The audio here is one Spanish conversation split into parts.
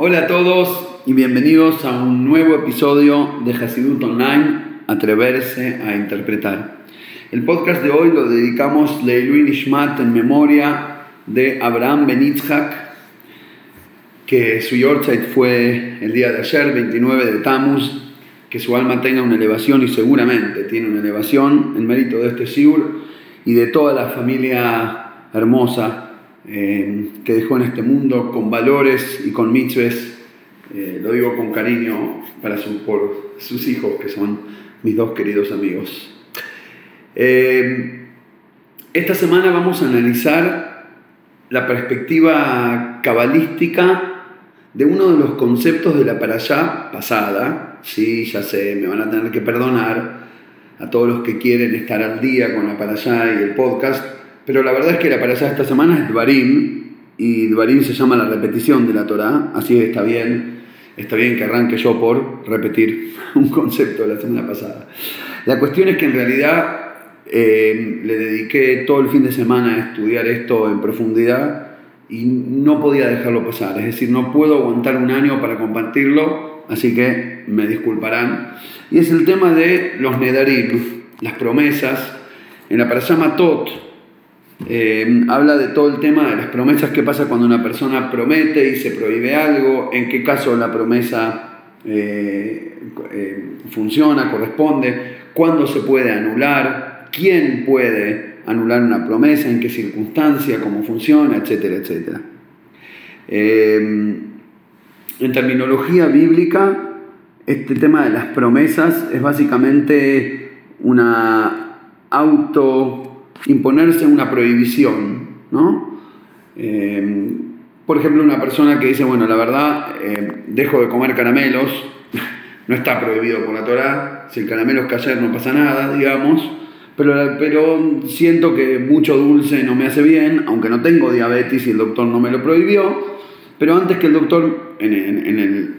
Hola a todos y bienvenidos a un nuevo episodio de Hasidut Online, Atreverse a Interpretar. El podcast de hoy lo dedicamos Leiluin Ishmat en memoria de Abraham Benitzhak, que su Yortzeit fue el día de ayer, 29 de Tammuz, que su alma tenga una elevación y seguramente tiene una elevación en mérito de este Sigur y de toda la familia hermosa eh, que dejó en este mundo con valores y con mitzvahs, eh, lo digo con cariño para por sus hijos, que son mis dos queridos amigos. Eh, esta semana vamos a analizar la perspectiva cabalística de uno de los conceptos de la parashá pasada. Sí, ya sé, me van a tener que perdonar a todos los que quieren estar al día con la parashá y el podcast pero la verdad es que la para esta semana es Dvarim, y Dvarim se llama la repetición de la Torah, así está bien, está bien que arranque yo por repetir un concepto de la semana pasada. La cuestión es que en realidad eh, le dediqué todo el fin de semana a estudiar esto en profundidad y no podía dejarlo pasar, es decir, no puedo aguantar un año para compartirlo, así que me disculparán. Y es el tema de los Nedarim, las promesas. En la Parashá Tot, eh, habla de todo el tema de las promesas, qué pasa cuando una persona promete y se prohíbe algo, en qué caso la promesa eh, eh, funciona, corresponde, cuándo se puede anular, quién puede anular una promesa, en qué circunstancia, cómo funciona, etcétera, etcétera. en terminología bíblica, este tema de las promesas es básicamente una auto imponerse una prohibición, ¿no? Eh, por ejemplo, una persona que dice, bueno, la verdad, eh, dejo de comer caramelos, no está prohibido por la Torah, si el caramelo es cayer no pasa nada, digamos, pero, pero siento que mucho dulce no me hace bien, aunque no tengo diabetes y el doctor no me lo prohibió, pero antes que el doctor, en, el,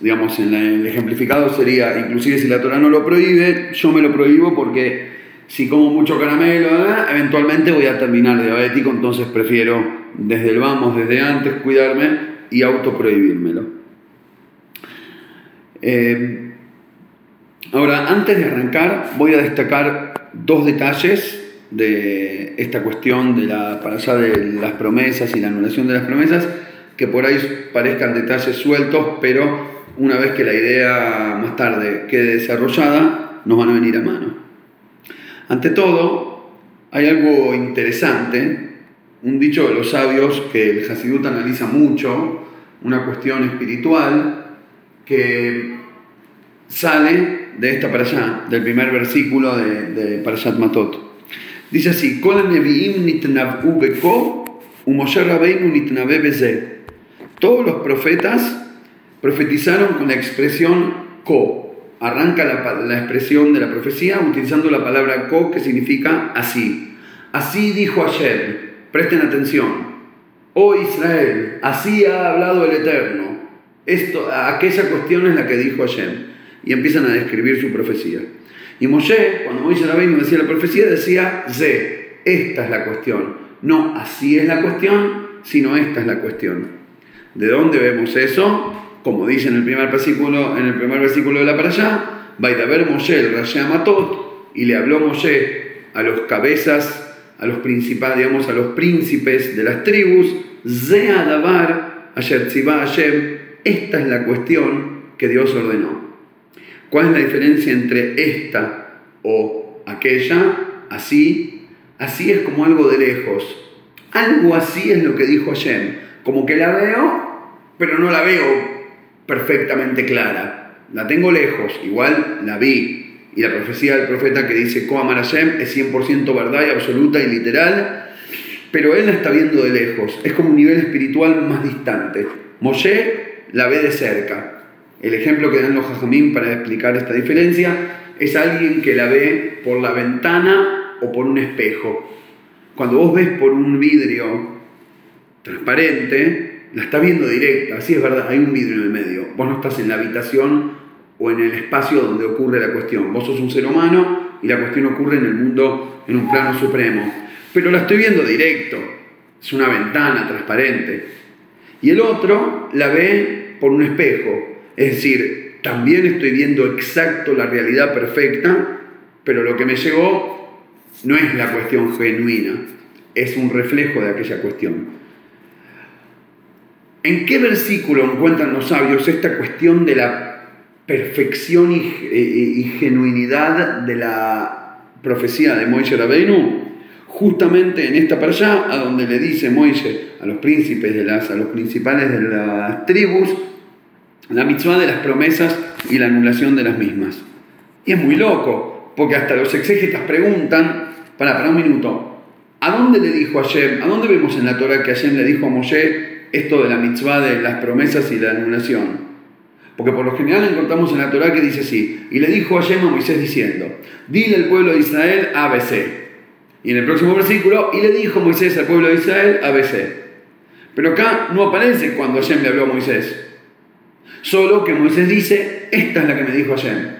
digamos, en el ejemplificado sería, inclusive si la Torah no lo prohíbe, yo me lo prohíbo porque si como mucho caramelo, eventualmente voy a terminar diabético, entonces prefiero desde el vamos, desde antes, cuidarme y autoprohibírmelo. Eh, ahora, antes de arrancar, voy a destacar dos detalles de esta cuestión de la para allá de las promesas y la anulación de las promesas, que por ahí parezcan detalles sueltos, pero una vez que la idea más tarde quede desarrollada, nos van a venir a mano. Ante todo, hay algo interesante, un dicho de los sabios que el Hasidut analiza mucho, una cuestión espiritual que sale de esta para allá, del primer versículo de, de Parashat Matot. Dice así, Todos los profetas profetizaron con la expresión ko, arranca la, expresión de la profecía utilizando la palabra ko, que significa así. Así dijo ayer, presten atención. Oh Israel, así ha hablado el Eterno. Esto, aquella cuestión es la que dijo ayer. Y empiezan a describir su profecía. Y Moshe, cuando Moisés Rabbeinu decía la profecía, decía, Ze, esta es la cuestión. No así es la cuestión, sino esta es la cuestión. ¿De dónde vemos eso? Como dice en el primer versículo, en el primer versículo de la parashá, ver Moshe el Matot, y le habló Moshe a los cabezas, a los principales, digamos, a los príncipes de las tribus, Zeadabar, Asher Hashem, esta es la cuestión que Dios ordenó. ¿Cuál es la diferencia entre esta o aquella? Así, así es como algo de lejos. Algo así es lo que dijo Hashem. Como que la veo, pero no la veo perfectamente clara. La tengo lejos, igual la vi. Y la profecía del profeta que dice Koamar Hashem es 100% verdad y absoluta y literal, pero él la está viendo de lejos. Es como un nivel espiritual más distante. Moshe la ve de cerca. El ejemplo que dan los Jajamín para explicar esta diferencia es alguien que la ve por la ventana o por un espejo. Cuando vos ves por un vidrio transparente, la está viendo directa, así es verdad, hay un vidrio en el medio. Vos no estás en la habitación o en el espacio donde ocurre la cuestión. Vos sos un ser humano y la cuestión ocurre en el mundo, en un plano supremo. Pero la estoy viendo directo, es una ventana transparente. Y el otro la ve por un espejo. Es decir, también estoy viendo exacto la realidad perfecta, pero lo que me llegó no es la cuestión genuina, es un reflejo de aquella cuestión. ¿En qué versículo encuentran los sabios esta cuestión de la perfección y, eh, genuinidad de la profecía de Moisés Rabbeinu? Justamente en esta para allá, a donde le dice Moisés a los príncipes de las, a los principales de las tribus, la mitzvah de las promesas y la anulación de las mismas. Y es muy loco, porque hasta los exégetas preguntan, para, para un minuto, ¿a dónde le dijo Hashem? ¿A dónde vemos en la Torah que Hashem le dijo a Moshe esto de la mitzvah de las promesas y la anulación? Porque por lo general encontramos en la Torah que dice así, y le dijo a Moisés diciendo, dile al pueblo de Israel ABC. Y en el próximo versículo, y le dijo Moisés al pueblo de Israel ABC. Pero acá no aparece cuando Hashem le habló a Moisés. Solo que Moisés dice, esta es la que me dijo Hashem.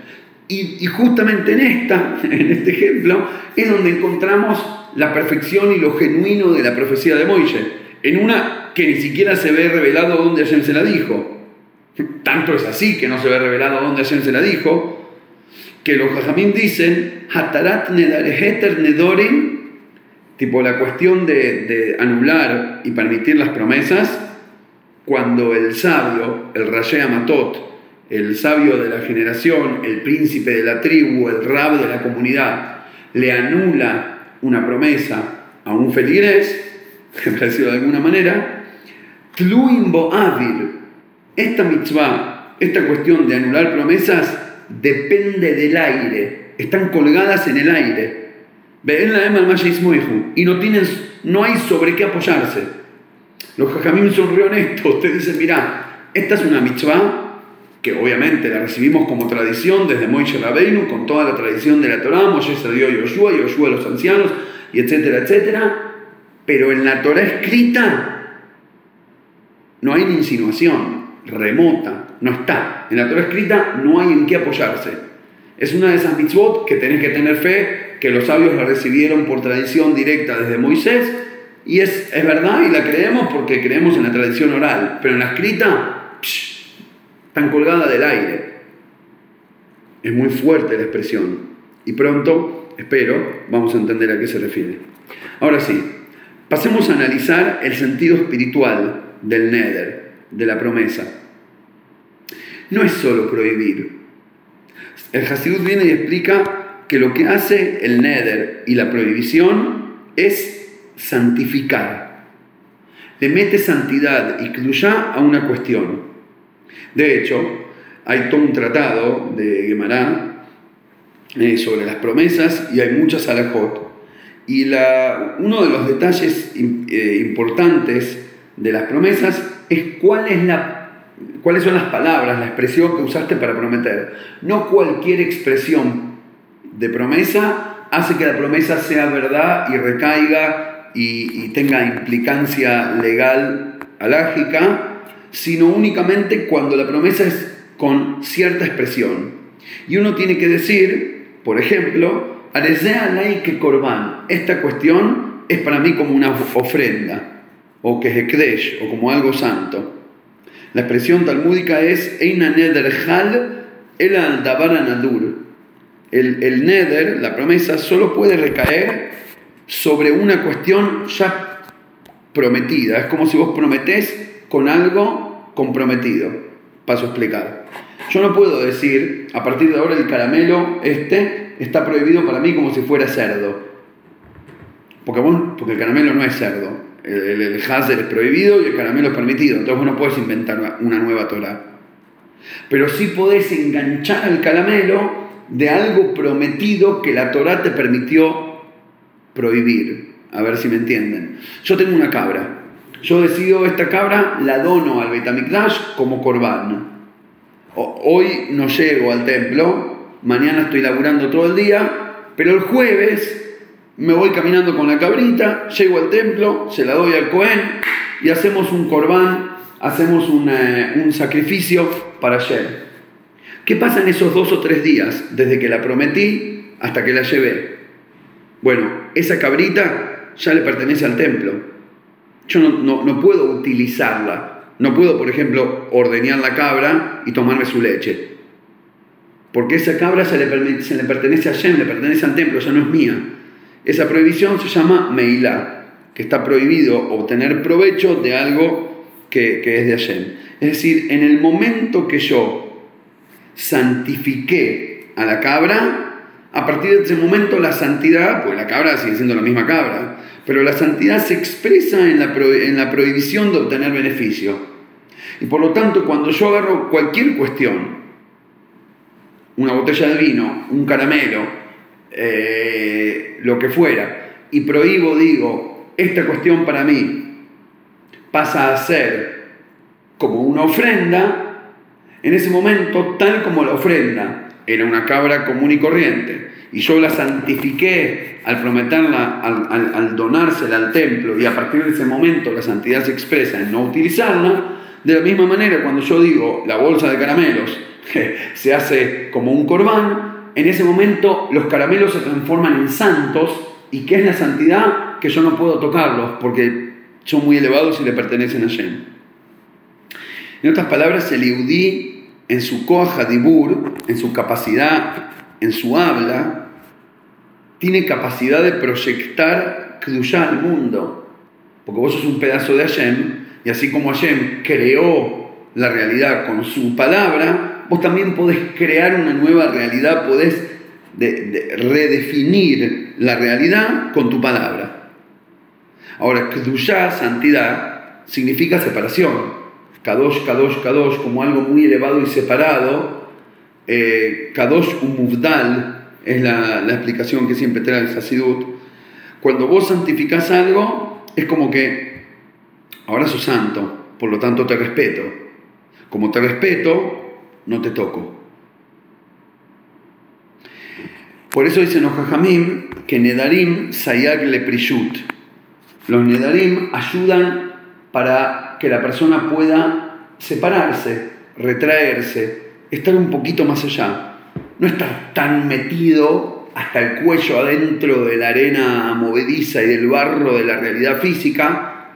Y, justamente en esta, en este ejemplo, es donde encontramos la perfección y lo genuino de la profecía de Moisés. En una que ni siquiera se ve revelado dónde Hashem se la dijo. Tanto es así que no se ve revelado dónde Hashem se la dijo, que los jajamín dicen, Hatarat nedareheter nedorim, tipo la cuestión de, anular y permitir las promesas, cuando el sabio, el Rashea Matot, el sabio de la generación, el príncipe de la tribu, el rab de la comunidad, le anula una promesa a un feligrés, decirlo de alguna manera, Tluimbo Avil, esta mitzvah, esta cuestión de anular promesas, depende del aire, están colgadas en el aire. Y no, tienen, no hay sobre qué apoyarse. Los jajamim son re honestos, te dicen, mira, esta es una mitzvah que obviamente la recibimos como tradición desde Moisés Rabbeinu, con toda la tradición de la Torah, Moisés se dio a Yoshua, Yoshua a los ancianos, y etcétera, etcétera, pero en la Torah escrita no hay insinuación remota, no está. En la Torah escrita no hay en qué apoyarse. Es una de esas mitzvot que tenés que tener fe, que los sabios la recibieron por tradición directa desde Moisés, y es, es verdad y la creemos porque creemos en la tradición oral, pero en la escrita, tan colgada del aire. Es muy fuerte la expresión. Y pronto, espero, vamos a entender a qué se refiere. Ahora sí, pasemos a analizar el sentido espiritual del neder, de la promesa. No es solo prohibir. El Hasidut viene y explica que lo que hace el neder y la prohibición es santificar. Le mete santidad y kluya a una cuestión. De hecho, hay todo un tratado de Gemara eh, sobre las promesas y hay muchas alajot. Y la, uno de los detalles eh, importantes de las promesas es cuáles son las palabras, la expresión que usaste para prometer. No cualquier expresión de promesa hace que la promesa sea verdad y recaiga y, tenga implicancia legal alágica, sino únicamente cuando la promesa es con cierta expresión. Y uno tiene que decir, por ejemplo, que Corban, esta cuestión es para mí como una ofrenda, o que es o como algo santo. La expresión talmúdica es Eina el Nadur. El, el neder, la promesa, solo puede recaer sobre una cuestión ya prometida. Es como si vos prometés con algo comprometido. Paso a explicar. Yo no puedo decir, a partir de ahora el caramelo este está prohibido para mí como si fuera cerdo. Porque, porque el caramelo no es cerdo. El, el, es prohibido y el caramelo es permitido. Entonces vos no puedes inventar una nueva Torah. Pero sí podés enganchar al caramelo de algo prometido que la Torah te permitió prohibir. A ver si me entienden. Yo tengo una cabra. Yo decido esta cabra, la dono al Betamikdash como corbán. Hoy no llego al templo, mañana estoy laburando todo el día, pero el jueves me voy caminando con la cabrita, llego al templo, se la doy al Cohen y hacemos un corbán, hacemos un, eh, un sacrificio para ayer. ¿Qué pasa en esos dos o tres días, desde que la prometí hasta que la llevé? Bueno, esa cabrita ya le pertenece al templo. Yo no, puedo utilizarla No puedo, por ejemplo, ordeñar la cabra y tomarme su leche. Porque esa cabra se le, se le pertenece a Shem, le pertenece al templo, ya no es mía. Esa prohibición se llama Meilá, que está prohibido obtener provecho de algo que, que es de Hashem. Es decir, en el momento que yo santifiqué a la cabra, a partir de ese momento la santidad, pues la cabra sigue siendo la misma cabra, pero la santidad se expresa en la, en la prohibición de obtener beneficio. Y por lo tanto, cuando yo agarro cualquier cuestión, una botella de vino, un caramelo, eh, lo que fuera, y prohíbo, digo, esta cuestión para mí pasa a ser como una ofrenda, en ese momento, tal como la ofrenda era una cabra común y corriente, y yo la santifiqué al prometerla, al, donársela al templo, y a partir de ese momento la santidad se expresa en no utilizarla, de la misma manera cuando yo digo la bolsa de caramelos se hace como un corbán, en ese momento los caramelos se transforman en santos, y ¿qué es la santidad? Que yo no puedo tocarlos porque son muy elevados y le pertenecen a Shem. En otras palabras, el Iudí en su coja dibur, en su capacidad, en su habla, tiene capacidad de proyectar Kedushá al mundo. Porque vos sos un pedazo de Hashem, y así como Hashem creó la realidad con su palabra, vos también podés crear una nueva realidad, podés redefinir la realidad con tu palabra. Ahora, Kedushá, santidad, significa separación. Kadosh, Kadosh, Kadosh, como algo muy elevado y separado. Eh, Kadosh Umuvdal es la, explicación que siempre trae el Hasidut. Cuando vos santificás algo, es como que ahora sos santo, por lo tanto te respeto. Como te respeto, no te toco. Por eso dicen los Jajamim que Nedarim Sayag le Prishut. Los Nedarim ayudan para que la persona pueda separarse, retraerse, estar un poquito más allá. No estar tan metido hasta el cuello adentro de la arena movediza y del barro de la realidad física,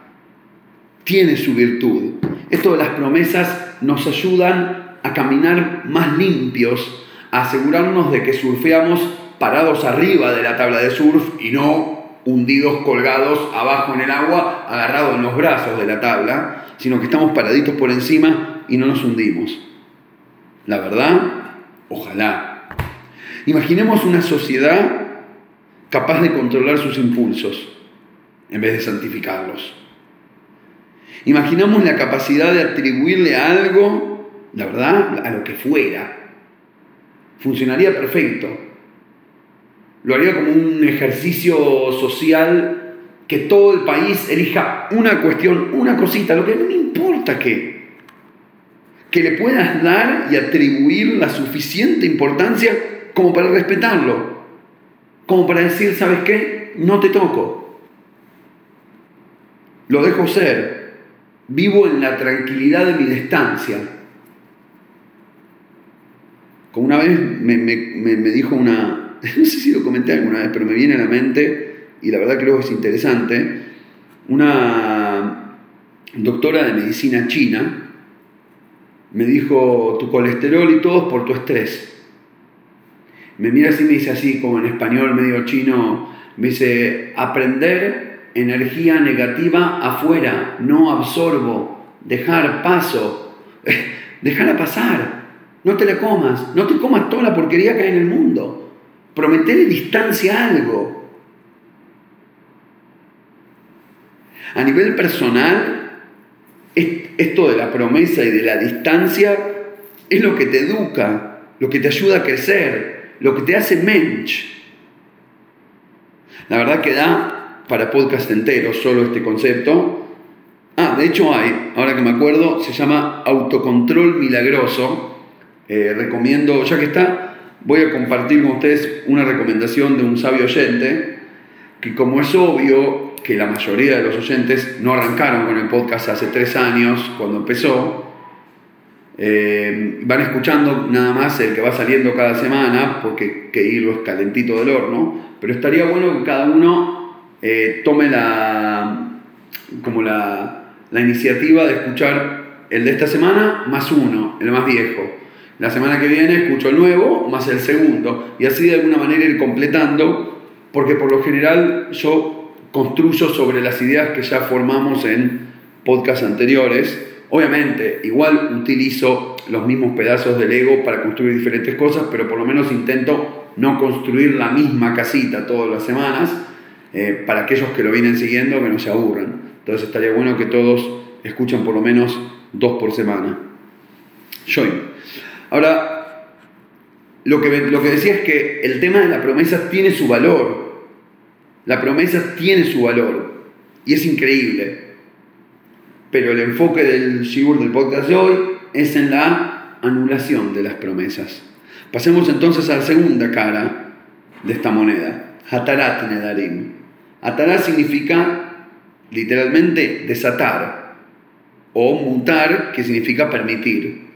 tiene su virtud. Esto de las promesas nos ayudan a caminar más limpios, a asegurarnos de que surfeamos parados arriba de la tabla de surf y no hundidos, colgados abajo en el agua, agarrados en los brazos de la tabla, sino que estamos paraditos por encima y no nos hundimos. La verdad, ojalá. Imaginemos una sociedad capaz de controlar sus impulsos en vez de santificarlos. Imaginamos la capacidad de atribuirle a algo, la verdad, a lo que fuera. Funcionaría perfecto lo haría como un ejercicio social que todo el país elija una cuestión, una cosita, lo que no importa qué, que le puedas dar y atribuir la suficiente importancia como para respetarlo, como para decir, ¿sabes qué? No te toco, lo dejo ser, vivo en la tranquilidad de mi distancia. Como una vez me, me dijo una, no sé si lo comenté alguna vez, pero me viene a la mente, y la verdad creo que es interesante, una doctora de medicina china me dijo, tu colesterol y todo es por tu estrés. Me mira así, me dice así, como en español medio chino, me dice, aprender energía negativa afuera, no absorbo, dejar paso, dejarla pasar, no te la comas, no te comas toda la porquería que hay en el mundo. Prometerle distancia a algo. A nivel personal, esto de la promesa y de la distancia es lo que te educa, lo que te ayuda a crecer, lo que te hace mensch. La verdad que da para podcast entero solo este concepto. Ah, de hecho hay, ahora que me acuerdo, se llama Autocontrol Milagroso. Eh, recomiendo, ya que está, voy a compartir con ustedes una recomendación de un sabio oyente, que como es obvio que la mayoría de los oyentes no arrancaron con el podcast hace tres años, cuando empezó, eh, van escuchando nada más el que va saliendo cada semana, porque que hilo es calentito del horno, pero estaría bueno que cada uno eh, tome la, como la, la iniciativa de escuchar el de esta semana más uno, el más viejo. La semana que viene escucho el nuevo más el segundo. Y así de alguna manera ir completando, porque por lo general yo construyo sobre las ideas que ya formamos en podcasts anteriores. Obviamente, igual utilizo los mismos pedazos del ego para construir diferentes cosas, pero por lo menos intento no construir la misma casita todas las semanas eh, para aquellos que lo vienen siguiendo que no se aburran. Entonces estaría bueno que todos escuchen por lo menos dos por semana. Ahora, lo que, lo que decía es que el tema de la promesa tiene su valor. La promesa tiene su valor y es increíble. Pero el enfoque del Shibur del podcast de hoy es en la anulación de las promesas. Pasemos entonces a la segunda cara de esta moneda, Hatarat Nedarim. Hatarat significa literalmente desatar o mutar, que significa permitir.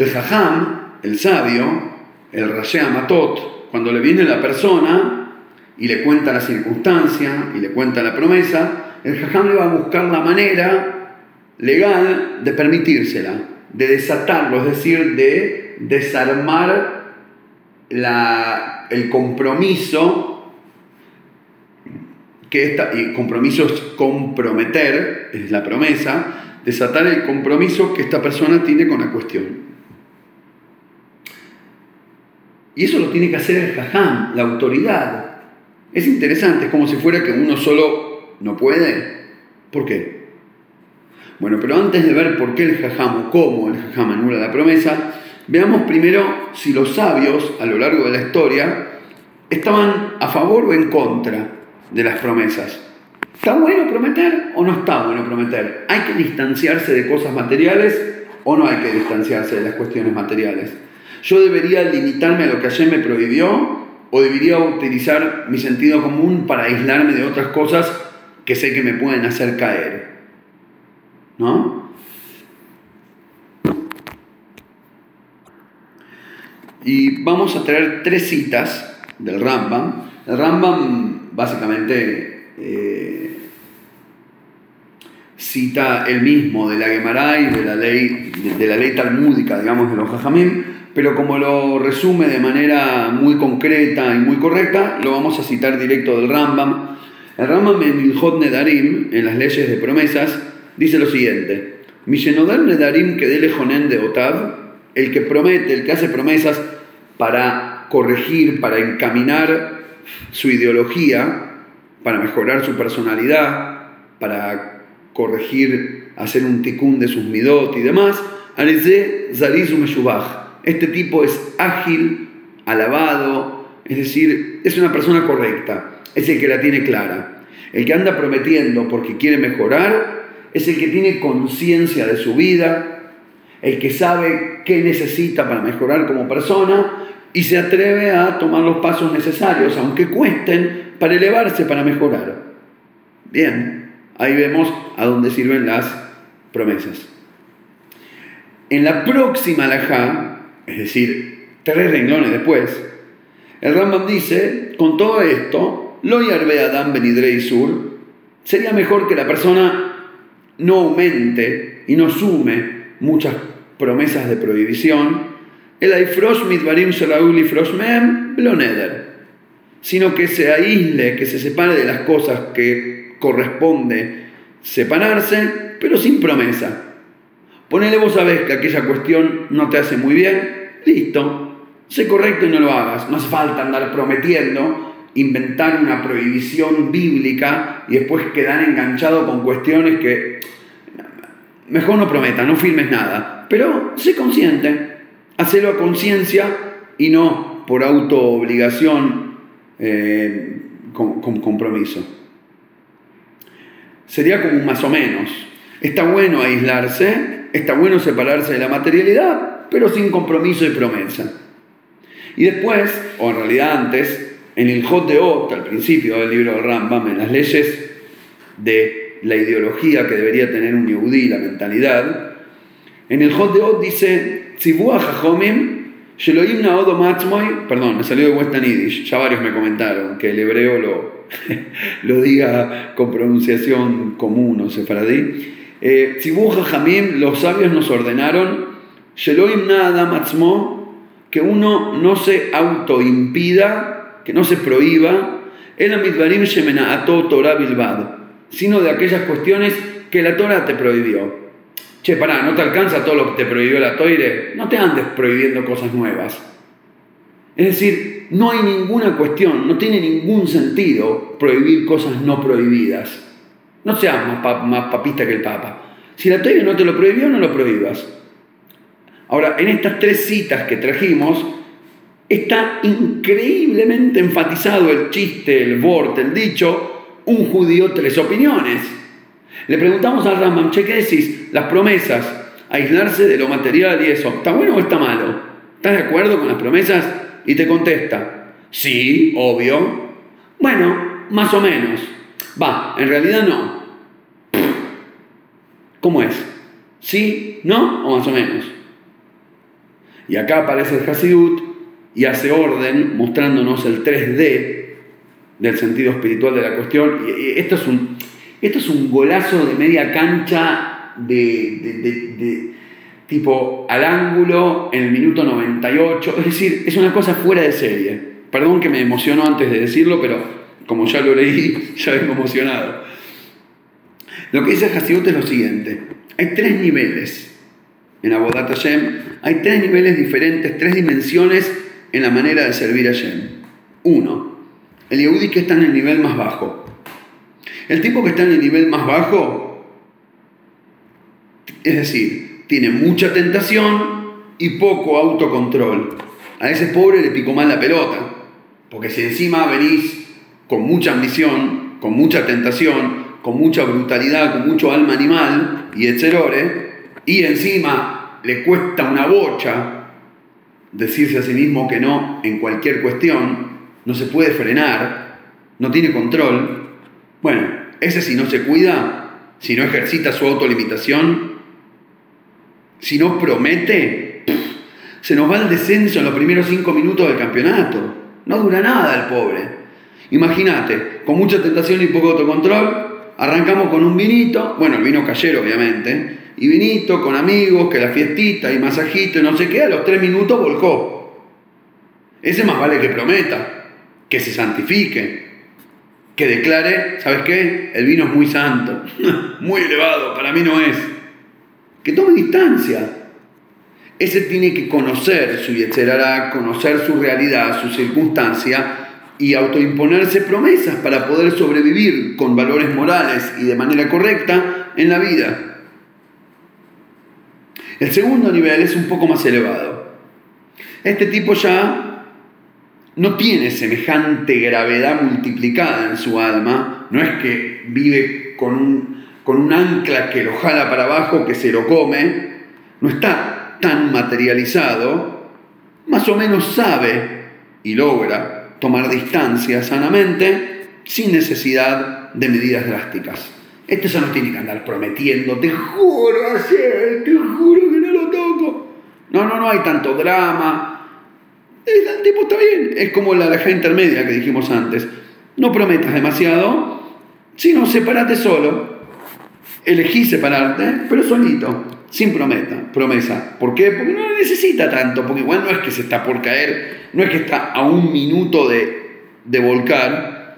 El Jajam, el sabio, el Rashi Matot, cuando le viene la persona y le cuenta la circunstancia y le cuenta la promesa, el Jajam le va a buscar la manera legal de permitírsela, de desatarlo, es decir, de desarmar el compromiso que esta, y compromiso es comprometer, es la promesa, desatar el compromiso que esta persona tiene con la cuestión. Y eso lo tiene que hacer el jajam, la autoridad. Es interesante, es como si fuera que uno solo no puede. ¿Por qué? Bueno, pero antes de ver por qué el jajam o cómo el jajam anula la promesa, veamos primero si los sabios a lo largo de la historia estaban a favor o en contra de las promesas. ¿Está bueno prometer o no está bueno prometer? ¿Hay que distanciarse de cosas materiales o no hay que distanciarse de las cuestiones materiales? ¿Yo debería limitarme a lo que ayer me prohibió o debería utilizar mi sentido común para aislarme de otras cosas que sé que me pueden hacer caer? ¿No? Y vamos a traer tres citas del Rambam. El Rambam básicamente eh, cita el mismo de la Gemara y de la ley, de, la ley talmúdica, digamos, de los Jajamim, pero como lo resume de manera muy concreta y muy correcta, lo vamos a citar directo del Rambam. El Rambam en Ilhot Nedarim, en las leyes de promesas, dice lo siguiente: Mishenodar Nedarim que dele de Otav, el que promete, el que hace promesas para corregir, para encaminar su ideología, para mejorar su personalidad, para corregir, hacer un ticún de sus midot y demás, este tipo es ágil, alabado, es decir, es una persona correcta, es el que la tiene clara. El que anda prometiendo porque quiere mejorar es el que tiene conciencia de su vida, el que sabe qué necesita para mejorar como persona y se atreve a tomar los pasos necesarios, aunque cuesten, para elevarse, para mejorar. Bien, ahí vemos a dónde sirven las promesas. En la próxima alajá, es decir, tres renglones después, el Rambam dice, con todo esto, lo yarbe Adam benidrei sur, sería mejor que la persona no aumente y no sume muchas promesas de prohibición, el Aifrosh Midvarim Shalauli Frosh Mem Bloneder, sino que se aísle, que se separe de las cosas que corresponde separarse, pero sin promesa. Ponele vos sabés que aquella cuestión no te hace muy bien, listo, sé correcto y no lo hagas. No hace falta andar prometiendo, inventar una prohibición bíblica y después quedar enganchado con cuestiones que mejor no prometa, no firmes nada. Pero sé consciente, Hacelo a conciencia y no por auto-obligación eh, con, compromiso. Sería como un más o menos. Está bueno aislarse, está bueno separarse de la materialidad, pero sin compromiso y promesa. Y después, o en realidad antes, en el Jot de al principio del libro de Rambam, en las leyes de la ideología que debería tener un yudí, la mentalidad, en el Jot de Ot dice perdón, me salió de West Yiddish, ya varios me comentaron que el hebreo lo, lo diga con pronunciación común o sefaradí. Eh, Jamim, los sabios nos ordenaron, Sheloim nada matzmo, que uno no se autoimpida, que no se prohíba, el amitvarim shemenaato Torah bilbad, sino de aquellas cuestiones que la Torah te prohibió. Che, pará, ¿no te alcanza todo lo que te prohibió la Toire? No te andes prohibiendo cosas nuevas. Es decir, no hay ninguna cuestión, no tiene ningún sentido prohibir cosas no prohibidas. No seas más, papista que el Papa. Si la Toire no te lo prohibió, no lo prohíbas. Ahora, en estas tres citas que trajimos, está increíblemente enfatizado el chiste, el vort, el dicho, un judío, tres opiniones. Le preguntamos al Rambam, che. Las promesas, aislarse de lo material y eso, ¿está bueno o está malo? ¿Estás de acuerdo con las promesas? Y te contesta, sí, obvio. Bueno, más o menos. Va, en realidad no. ¿Cómo es? ¿Sí? ¿No? ¿O más o menos? Y acá aparece el Hasidut y hace orden mostrándonos el 3D del sentido espiritual de la cuestión. Y esto es un, esto es un golazo de media cancha de, tipo al ángulo en el minuto 98. Es decir, es una cosa fuera de serie. Perdón que me emocionó antes de decirlo, pero como ya lo leí, ya vengo emocionado. Lo que dice Hasidut es lo siguiente. Hay tres niveles en Abodat Hashem. Hay tres niveles diferentes, tres dimensiones en la manera de servir a Hashem. Uno, el Yehudi que está en el nivel más bajo. El tipo que está en el nivel más bajo, es decir, tiene mucha tentación y poco autocontrol. A ese pobre le picó mal la pelota, porque si encima venís con mucha ambición, con mucha tentación, con mucha brutalidad, con mucho alma animal y etcétera, y encima le cuesta una bocha decirse a sí mismo que no en cualquier cuestión, no se puede frenar, no tiene control, bueno, ese si no se cuida, si no ejercita su autolimitación, si no promete, se nos va el descenso en los primeros cinco minutos del campeonato. No dura nada el pobre. Imagínate, con mucha tentación y poco autocontrol, arrancamos con un vinito, bueno, el vino cayero obviamente, y vinito con amigos, que la fiestita y masajito y no sé qué, a los tres minutos volcó. Ese más vale que prometa, que se santifique, que declare, ¿sabes qué? El vino es muy santo, muy elevado, para mí no es. Que tome distancia. Ese tiene que conocer su yetzerara, conocer su realidad, su circunstancia y autoimponerse promesas para poder sobrevivir con valores morales y de manera correcta en la vida. El segundo nivel es un poco más elevado. Este tipo ya no tiene semejante gravedad multiplicada en su alma, no es que vive con un, con un ancla que lo jala para abajo, que se lo come, no está tan materializado, más o menos sabe y logra tomar distancia sanamente sin necesidad de medidas drásticas. Esto ya no tiene que andar prometiendo, te juro te juro que no lo toco. No, no, no hay tanto drama, el tipo está bien, es como la laja intermedia que dijimos antes. No prometas demasiado, sino separate solo. Elegí separarte, pero solito, sin prometa, promesa. ¿Por qué? Porque no necesita tanto, porque igual no es que se está por caer, no es que está a un minuto de, de volcar,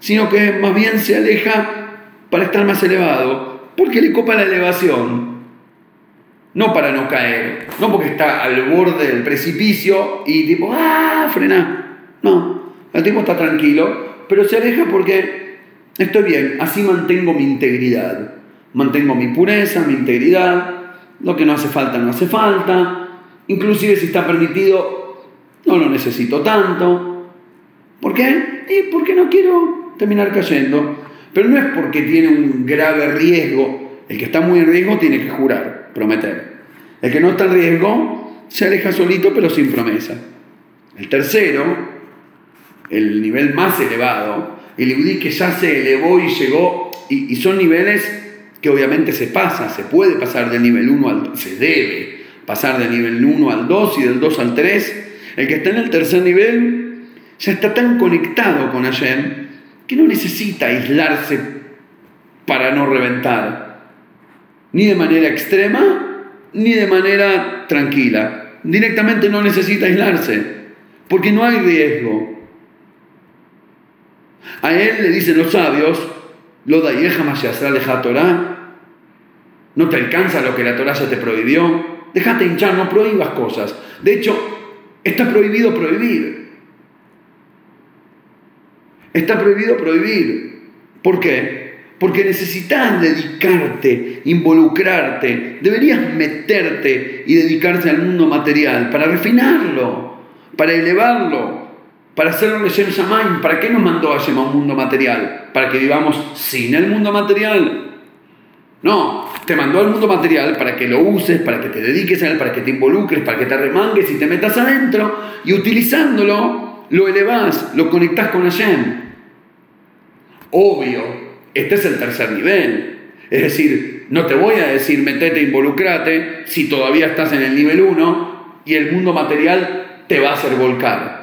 sino que más bien se aleja para estar más elevado, porque le copa la elevación. No para no caer, no porque está al borde del precipicio y tipo, ah, frena. No, el tipo está tranquilo, pero se aleja porque estoy bien, así mantengo mi integridad. Mantengo mi pureza, mi integridad, lo que no hace falta, no hace falta. Inclusive si está permitido, no lo necesito tanto. ¿Por qué? Porque no quiero terminar cayendo. Pero no es porque tiene un grave riesgo. El que está muy en riesgo tiene que jurar prometer. El que no está en riesgo se aleja solito pero sin promesa. El tercero, el nivel más elevado, el Ibudí que ya se elevó y llegó, y, son niveles que obviamente se pasa, se puede pasar del nivel 1 al se debe pasar del nivel 1 al 2 y del 2 al 3. El que está en el tercer nivel ya está tan conectado con Hashem que no necesita aislarse para no reventar ni de manera extrema, ni de manera tranquila. Directamente no necesita aislarse, porque no hay riesgo. A él le dicen los sabios, lo da leja Torah, no te alcanza lo que la Torah ya te prohibió, déjate hinchar, no prohíbas cosas. De hecho, está prohibido prohibir. Está prohibido prohibir. ¿Por qué? Porque necesitas dedicarte, involucrarte, deberías meterte y dedicarte al mundo material para refinarlo, para elevarlo, para hacerlo de Shem Shamayim. ¿Para qué nos mandó a a un mundo material? ¿Para que vivamos sin el mundo material? No, te mandó al mundo material para que lo uses, para que te dediques a él, para que te involucres, para que te remangues y te metas adentro y utilizándolo lo elevás, lo conectás con Hashem. Obvio, este es el tercer nivel. Es decir, no te voy a decir metete, involucrate si todavía estás en el nivel 1 y el mundo material te va a hacer volcar.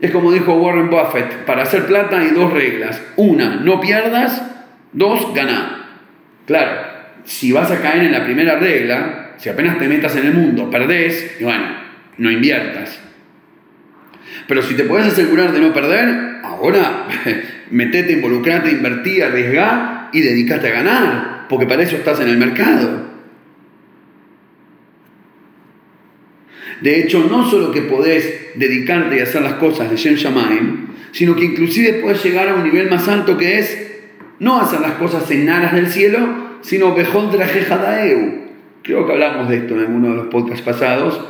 Es como dijo Warren Buffett, para hacer plata hay dos reglas. Una, no pierdas. Dos, ganar. Claro, si vas a caer en la primera regla, si apenas te metas en el mundo, perdés, y bueno, no inviertas. Pero si te puedes asegurar de no perder, ahora metete, involucrate, invertí, arriesgá y dedícate a ganar, porque para eso estás en el mercado. De hecho, no solo que podés dedicarte y hacer las cosas de Shem Shamaim, sino que inclusive puedes llegar a un nivel más alto que es no hacer las cosas en aras del cielo, sino Bejón Daeu. Creo que hablamos de esto en alguno de los podcasts pasados.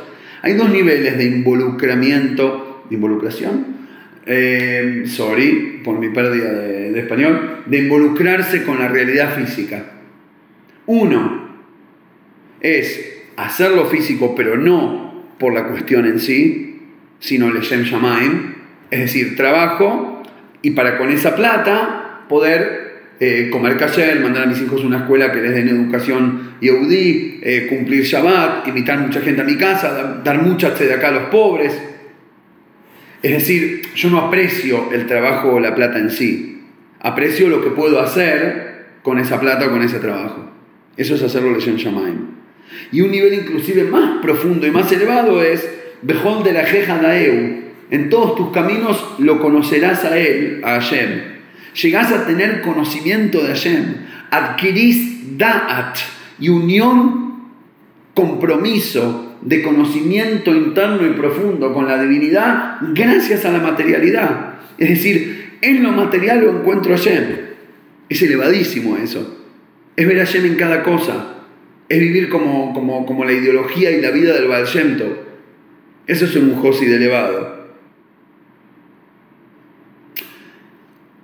Hay dos niveles de involucramiento, de involucración, eh, sorry por mi pérdida de, de español, de involucrarse con la realidad física. Uno es hacerlo físico, pero no por la cuestión en sí, sino el Shem Shamaim, es decir, trabajo y para con esa plata poder eh, comer kasher, mandar a mis hijos a una escuela que les den educación y eh, cumplir Shabbat, invitar mucha gente a mi casa, dar, mucha de acá a los pobres. Es decir, yo no aprecio el trabajo o la plata en sí, aprecio lo que puedo hacer con esa plata o con ese trabajo. Eso es hacerlo Leshen Shamaim. Y un nivel inclusive más profundo y más elevado es Bejón de la Jeja Daeu. En todos tus caminos lo conocerás a él, a Hashem llegás a tener conocimiento de Hashem, adquirís da'at y unión, compromiso de conocimiento interno y profundo con la divinidad gracias a la materialidad. Es decir, en lo material lo encuentro Hashem. Es elevadísimo eso. Es ver a Hashem en cada cosa. Es vivir como, como, la ideología y la vida del Baal Eso es un Josi de elevado.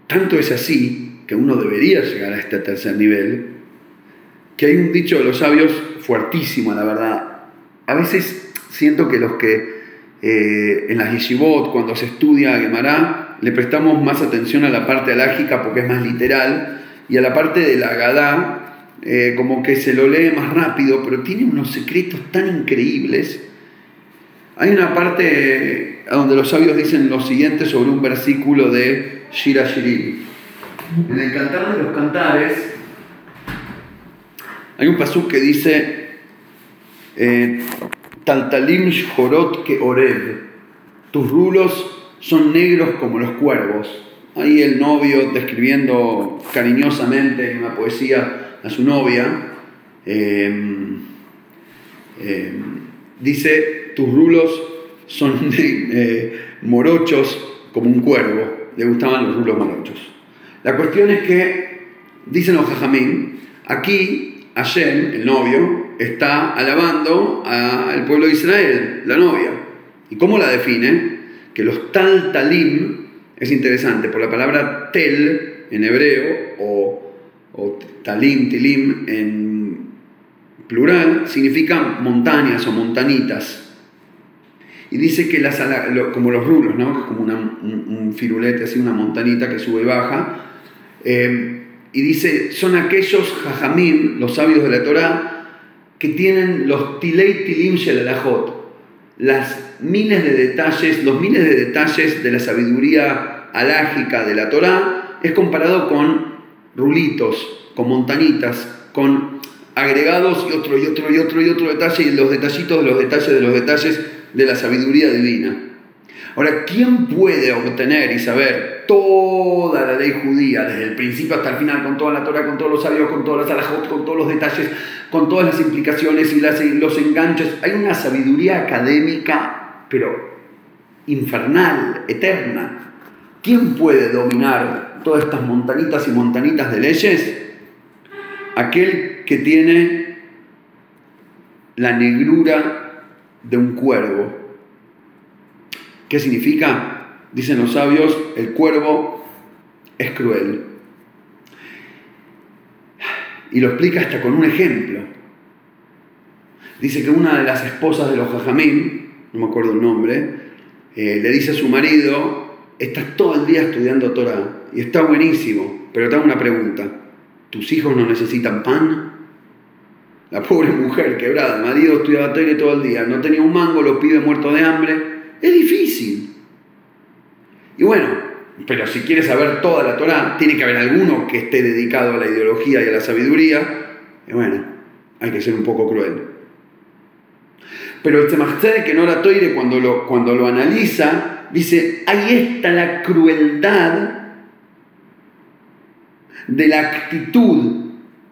Tanto es así que uno debería llegar a este tercer nivel, que hay un dicho de los sabios fuertísimo, la verdad. A veces siento que los que eh, en las yeshivot, cuando se estudia Gemara, le prestamos más atención a la parte alágica porque es más literal, y a la parte de la Gadá, eh, como que se lo lee más rápido, pero tiene unos secretos tan increíbles. Hay una parte donde los sabios dicen lo siguiente sobre un versículo de Shira Shirim. En el Cantar de los Cantares hay un pasú que dice eh, Taltalim Shorot que Oreb, tus rulos son negros como los cuervos. Ahí el novio describiendo cariñosamente en una poesía a su novia, em, em, dice, tus rulos son eh, morochos como un cuervo le gustaban los rulos morochos. La cuestión es que, dicen los jajamín, aquí Hashem, el novio, está alabando al pueblo de Israel, la novia. ¿Y cómo la define? Que los tal talim, es interesante, por la palabra tel en hebreo o, o talim, tilim en plural, significan montañas o montanitas y dice que las, como los rulos, ¿no? que es como un, firulete, así una montanita que sube y baja. Eh, y dice, son aquellos jajamim, los sabios de la Torah, que tienen los tilei tilim shelalajot, las miles de detalles, los miles de detalles de la sabiduría alágica de la Torah, es comparado con rulitos, con montanitas, con agregados y otro y otro y otro y otro detalle y los detallitos de los detalles de los detalles de la sabiduría divina. Ahora, ¿quién puede obtener y saber toda la ley judía, desde el principio hasta el final, con toda la Torah, con todos los sabios, con todas las alajot, con todos los detalles, con todas las implicaciones y los enganches? Hay una sabiduría académica, pero infernal, eterna. ¿Quién puede dominar todas estas montanitas y montanitas de leyes? Aquel que tiene la negrura de un cuervo ¿Qué significa? Dicen los sabios, el cuervo es cruel. Y lo explica hasta con un ejemplo. Dice que una de las esposas de los jajamín, no me acuerdo el nombre, eh, le dice a su marido, estás todo el día estudiando Torah y está buenísimo, pero te hago una pregunta, ¿tus hijos no necesitan pan? La pobre mujer quebrada, marido estudiaba Torah todo el día, no tenía un mango, lo pide muerto de hambre, es difícil. Y bueno, pero si quieres saber toda la Torah, tiene que haber alguno que esté dedicado a la ideología y a la sabiduría. Y bueno, hay que ser un poco cruel. Pero el Tzemach que no la toire cuando lo, cuando lo analiza, dice, ahí está la crueldad de la actitud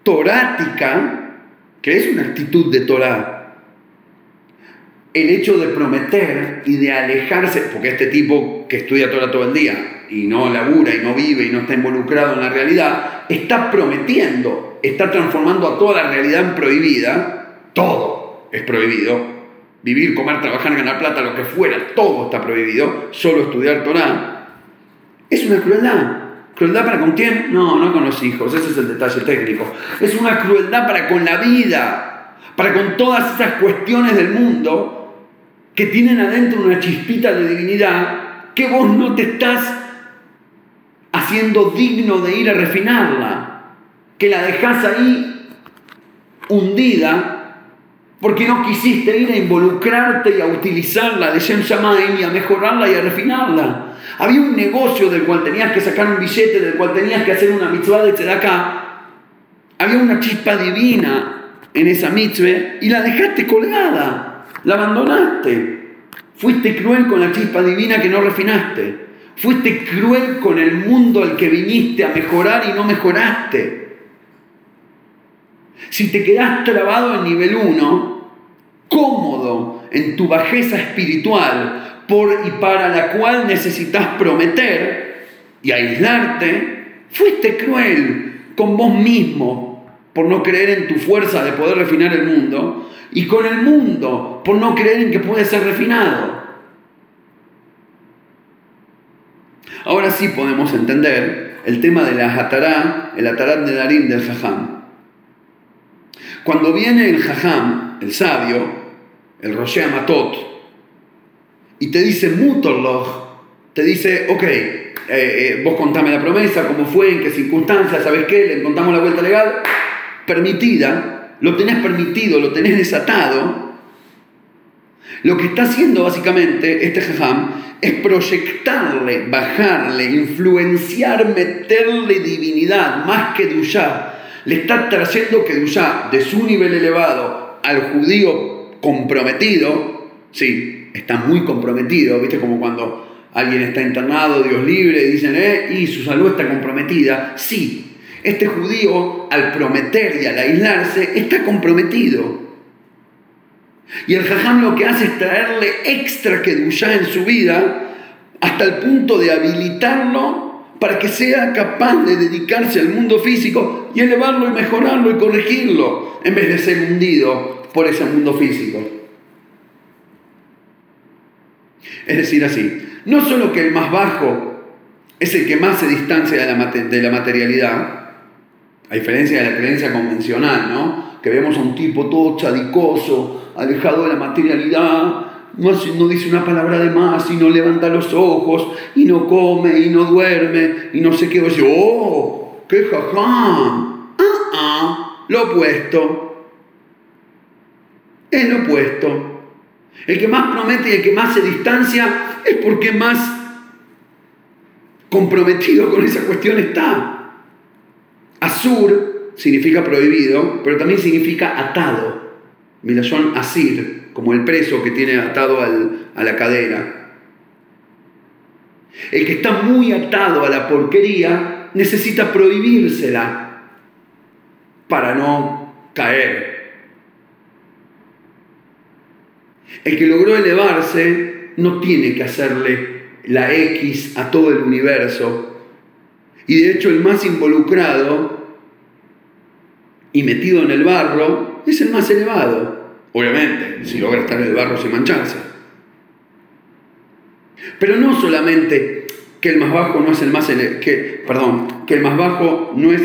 torática, que es una actitud de Torah, el hecho de prometer y de alejarse, porque este tipo que estudia Torah todo el día y no labura y no vive y no está involucrado en la realidad, está prometiendo, está transformando a toda la realidad en prohibida, todo es prohibido, vivir, comer, trabajar, ganar plata, lo que fuera, todo está prohibido, solo estudiar Torah, es una crueldad. ¿Crueldad para con quién? No, no con los hijos, ese es el detalle técnico. Es una crueldad para con la vida, para con todas esas cuestiones del mundo que tienen adentro una chispita de divinidad que vos no te estás haciendo digno de ir a refinarla, que la dejás ahí hundida porque no quisiste ir a involucrarte y a utilizarla de Shem Shamayim y a mejorarla y a refinarla. Había un negocio del cual tenías que sacar un billete, del cual tenías que hacer una mitzvah de tzedakah. Había una chispa divina en esa mitzvah y la dejaste colgada la abandonaste. Fuiste cruel con la chispa divina que no refinaste. Fuiste cruel con el mundo al que viniste a mejorar y no mejoraste. Si te quedas trabado en nivel 1, cómodo en tu bajeza espiritual por y para la cual necesitas prometer y aislarte, fuiste cruel con vos mismo por no creer en tu fuerza de poder refinar el mundo y con el mundo por no creer en que puede ser refinado. Ahora sí podemos entender el tema de la Hatará, el Atarat de Darín del Jajam. Cuando viene el Jajam, el sabio, el Roshé Matot, y te dice Mutorloch, te dice, ok, eh, eh, vos contame la promesa, cómo fue, en qué circunstancias, ¿sabes qué? Le contamos la vuelta legal, permitida, lo tenés permitido, lo tenés desatado, lo que está haciendo básicamente este jajam es proyectarle, bajarle, influenciar, meterle divinidad más que Duyá. Le está trayendo que Duyá, de su nivel elevado al judío comprometido, sí, está muy comprometido, ¿viste? Como cuando alguien está internado, Dios libre, y dicen, eh, y su salud está comprometida. Sí, este judío, al prometer y al aislarse, está comprometido. Y el jajam lo que hace es traerle extra kedusha en su vida hasta el punto de habilitarlo para que sea capaz de dedicarse al mundo físico y elevarlo y mejorarlo y corregirlo en vez de ser hundido por ese mundo físico. Es decir, así, no solo que el más bajo es el que más se distancia de la, materialidad, a diferencia de la creencia convencional, ¿no? Que vemos a un tipo todo chadicoso, alejado de la materialidad, no, no dice una palabra de más, y no levanta los ojos, y no come, y no duerme, y no sé qué. Oye, ¡oh! ¡Qué jajam! ¡Ah, ah! Lo opuesto. Es lo opuesto. El que más promete y el que más se distancia es porque más comprometido con esa cuestión está. Asur significa prohibido, pero también significa atado. Milashon asir, como el preso que tiene atado a la cadera. El que está muy atado a la porquería necesita prohibírsela para no caer. El que logró elevarse no tiene que hacerle la X a todo el universo. Y de hecho el más involucrado y metido en el barro es el más elevado. Obviamente, si logra estar en el barro sin mancharse. Pero no solamente que el más bajo no es el más que perdón, que el más bajo no es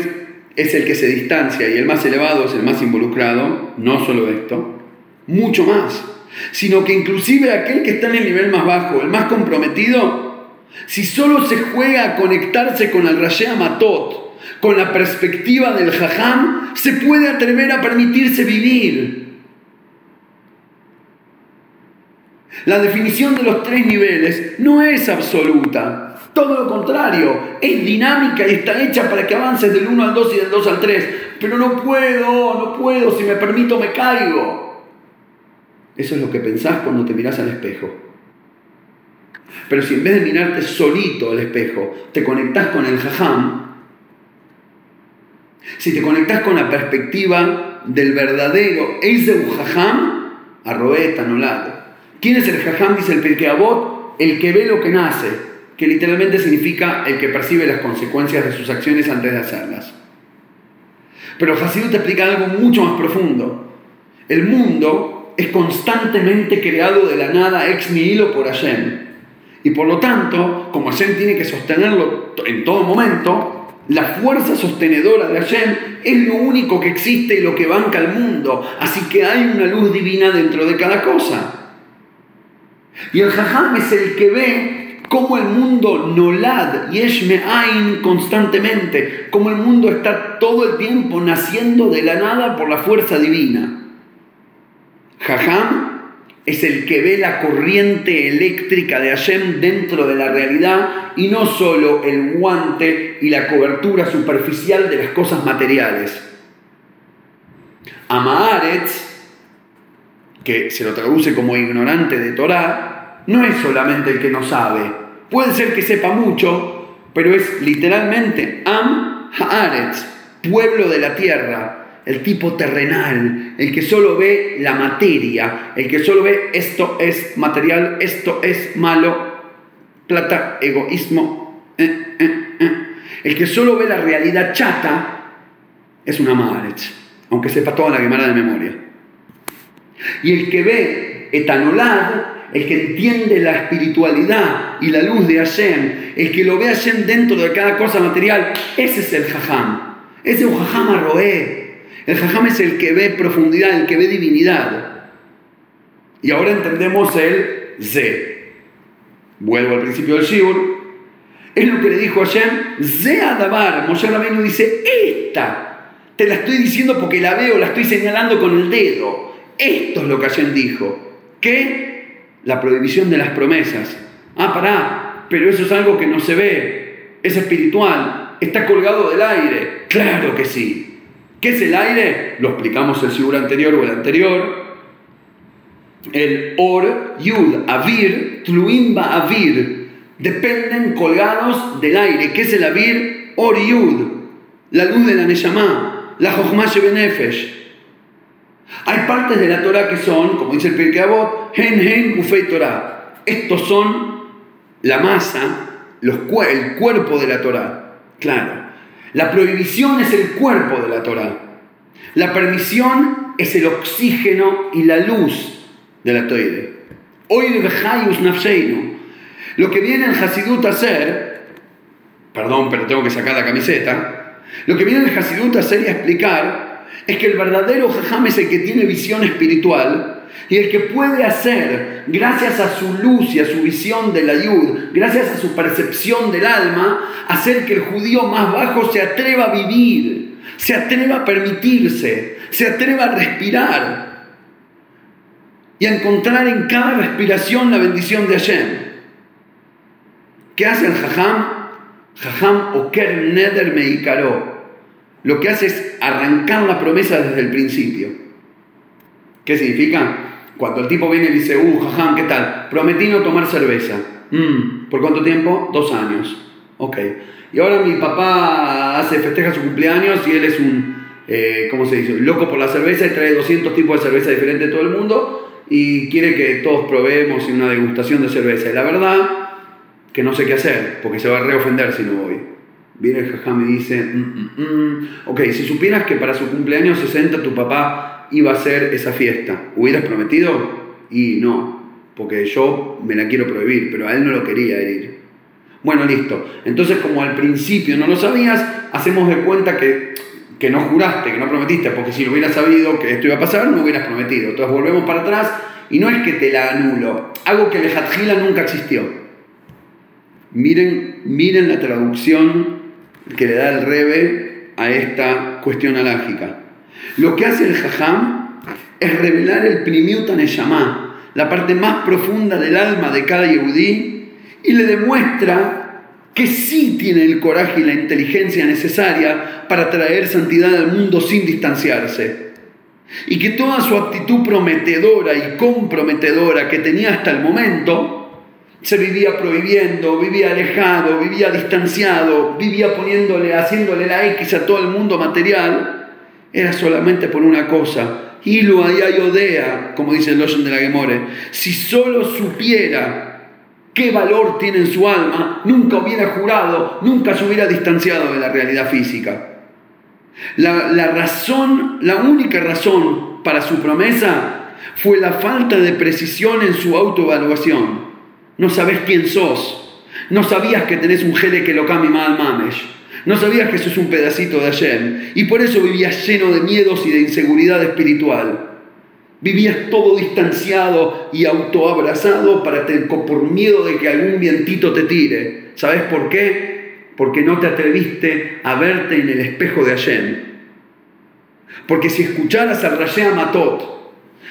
es el que se distancia y el más elevado es el más involucrado, no solo esto, mucho más, sino que inclusive aquel que está en el nivel más bajo, el más comprometido, si solo se juega a conectarse con el Rashea Matot, con la perspectiva del Jajam, se puede atrever a permitirse vivir. La definición de los tres niveles no es absoluta, todo lo contrario, es dinámica y está hecha para que avances del 1 al 2 y del 2 al 3. Pero no puedo, no puedo, si me permito me caigo. Eso es lo que pensás cuando te mirás al espejo. Pero si en vez de mirarte solito al espejo, te conectás con el jajam, si te conectás con la perspectiva del verdadero Eiseu jajam, arroeta, lado. ¿Quién es el jajam? Dice el Pirkeabot, el que ve lo que nace que literalmente significa el que percibe las consecuencias de sus acciones antes de hacerlas. Pero Hasidut te explica algo mucho más profundo. El mundo es constantemente creado de la nada ex nihilo por Hashem. Y por lo tanto, como Hashem tiene que sostenerlo en todo momento, la fuerza sostenedora de Hashem es lo único que existe y lo que banca el mundo. Así que hay una luz divina dentro de cada cosa. Y el Jajam es el que ve cómo el mundo nolad, yeshme ain constantemente, cómo el mundo está todo el tiempo naciendo de la nada por la fuerza divina. Jajam es el que ve la corriente eléctrica de Hashem dentro de la realidad y no solo el guante y la cobertura superficial de las cosas materiales. Amaaretz, que se lo traduce como ignorante de Torah, no es solamente el que no sabe, Puede ser que sepa mucho, pero es literalmente Am Haaretz, pueblo de la tierra, el tipo terrenal, el que solo ve la materia, el que solo ve esto es material, esto es malo, plata, egoísmo, eh, eh, eh. el que solo ve la realidad chata es una Haaretz, aunque sepa toda la quemada de memoria. Y el que ve etanolad el que entiende la espiritualidad y la luz de Hashem, el que lo ve Hashem dentro de cada cosa material, ese es el jajam. Ese es un jajam arroé. El jajam es el que ve profundidad, el que ve divinidad. Y ahora entendemos el ze. Vuelvo al principio del Shibur. Es lo que le dijo Hashem, ze adabar. Moshe Rabbeinu dice, esta. Te la estoy diciendo porque la veo, la estoy señalando con el dedo. Esto es lo que Hashem dijo. ¿Qué? la prohibición de las promesas. Ah, pará, pero eso es algo que no se ve, es espiritual, está colgado del aire. Claro que sí. ¿Qué es el aire? Lo explicamos el siglo anterior o el anterior. El or, yud, avir, tluimba, avir, dependen colgados del aire. ¿Qué es el avir? Or, yud, la luz de la Neshama, la Jochma Benefesh. Hay partes de la Torah que son, como dice el Pirkei Avot, Hen Hen Ufei Torah. Estos son la masa, el cuerpo de la Torah. Claro. La prohibición es el cuerpo de la Torah. La permisión es el oxígeno y la luz de la Torah. Hoy Lo que viene en Hasidut a hacer, perdón, pero tengo que sacar la camiseta, lo que viene en Hasidut a hacer y a explicar es que el verdadero jajam es el que tiene visión espiritual y el que puede hacer, gracias a su luz y a su visión de la yud, gracias a su percepción del alma, hacer que el judío más bajo se atreva a vivir, se atreva a permitirse, se atreva a respirar y a encontrar en cada respiración la bendición de Hashem. ¿Qué hace el jajam? Jajam Oker Neder Meikaró lo que hace es arrancar la promesa desde el principio. ¿Qué significa? Cuando el tipo viene y dice, uh, jajam, ¿qué tal? Prometí no tomar cerveza. Mm, ¿Por cuánto tiempo? Dos años. Ok. Y ahora mi papá hace, festeja su cumpleaños y él es un, eh, ¿cómo se dice? Loco por la cerveza y trae 200 tipos de cerveza diferentes de todo el mundo y quiere que todos probemos una degustación de cerveza. Y la verdad que no sé qué hacer, porque se va a reofender si no voy. Viene el jajam y dice, mm, mm, mm. ok, si supieras que para su cumpleaños 60 tu papá iba a hacer esa fiesta, ¿hubieras prometido? Y no, porque yo me la quiero prohibir, pero a él no lo quería ir. Bueno, listo. Entonces, como al principio no lo sabías, hacemos de cuenta que, que no juraste, que no prometiste, porque si lo hubieras sabido que esto iba a pasar, no hubieras prometido. Entonces volvemos para atrás y no es que te la anulo, algo que Lejatjila nunca existió. Miren, miren la traducción que le da el Rebe a esta cuestión alágica. Lo que hace el Jajam es revelar el Primiut Neshama, la parte más profunda del alma de cada Yehudí, y le demuestra que sí tiene el coraje y la inteligencia necesaria para traer santidad al mundo sin distanciarse. Y que toda su actitud prometedora y comprometedora que tenía hasta el momento, se vivía prohibiendo, vivía alejado, vivía distanciado, vivía poniéndole, haciéndole la X a todo el mundo material, era solamente por una cosa. Y lo odea, como dice el Lotion de la Gemore, si solo supiera qué valor tiene en su alma, nunca hubiera jurado, nunca se hubiera distanciado de la realidad física. La, la razón, la única razón para su promesa fue la falta de precisión en su autoevaluación. No sabes quién sos. No sabías que tenés un gele que lo cambie mal mamesh. No sabías que sos un pedacito de Hashem. Y por eso vivías lleno de miedos y de inseguridad espiritual. Vivías todo distanciado y autoabrazado para por miedo de que algún vientito te tire. ¿Sabes por qué? Porque no te atreviste a verte en el espejo de Hashem. Porque si escucharas al Rashea Matot,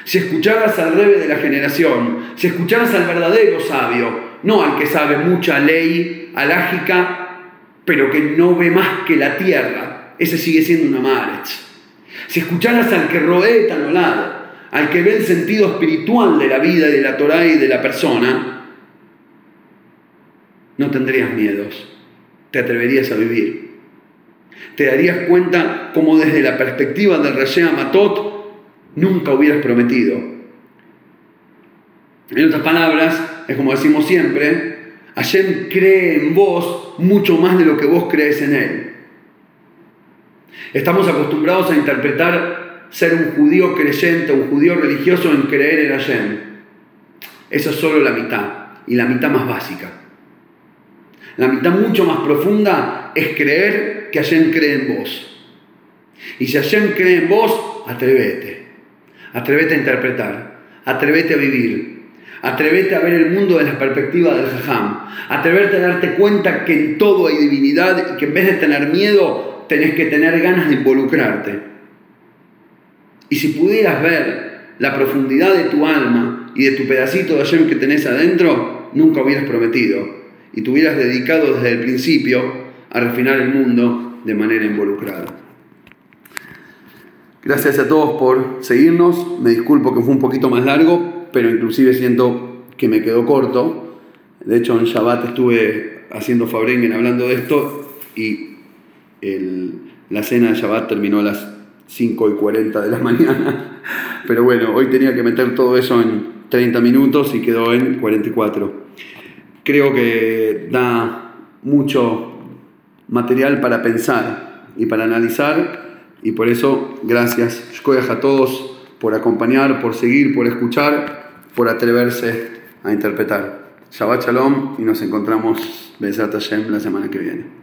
si escucharas al rebe de la generación, si escucharas al verdadero sabio, no al que sabe mucha ley alágica, pero que no ve más que la tierra, ese sigue siendo una marech. Si escucharas al que rodea tan lado, al que ve el sentido espiritual de la vida de la Torah y de la persona, no tendrías miedos, te atreverías a vivir. Te darías cuenta como desde la perspectiva del Reshea Matot nunca hubieras prometido. En otras palabras, es como decimos siempre, Hashem cree en vos mucho más de lo que vos crees en Él. Estamos acostumbrados a interpretar ser un judío creyente, un judío religioso en creer en Hashem. Eso es solo la mitad, y la mitad más básica. La mitad mucho más profunda es creer que Hashem cree en vos. Y si Hashem cree en vos, atrévete. Atrévete a interpretar, atrévete a vivir, atrévete a ver el mundo desde la perspectiva del jajam, atrévete a darte cuenta que en todo hay divinidad y que en vez de tener miedo, tenés que tener ganas de involucrarte. Y si pudieras ver la profundidad de tu alma y de tu pedacito de Hashem que tenés adentro, nunca hubieras prometido y te hubieras dedicado desde el principio a refinar el mundo de manera involucrada. Gracias a todos por seguirnos. Me disculpo que fue un poquito más largo, pero inclusive siento que me quedó corto. De hecho, en Shabbat estuve haciendo Fabrengen hablando de esto y la cena de Shabbat terminó a las 5 y 40 de la mañana. Pero bueno, hoy tenía que meter todo eso en 30 minutos y quedó en 44. Creo que da mucho material para pensar y para analizar y por eso, gracias, a todos por acompañar, por seguir, por escuchar, por atreverse a interpretar. Shabbat Shalom y nos encontramos, Besat Hashem, la semana que viene.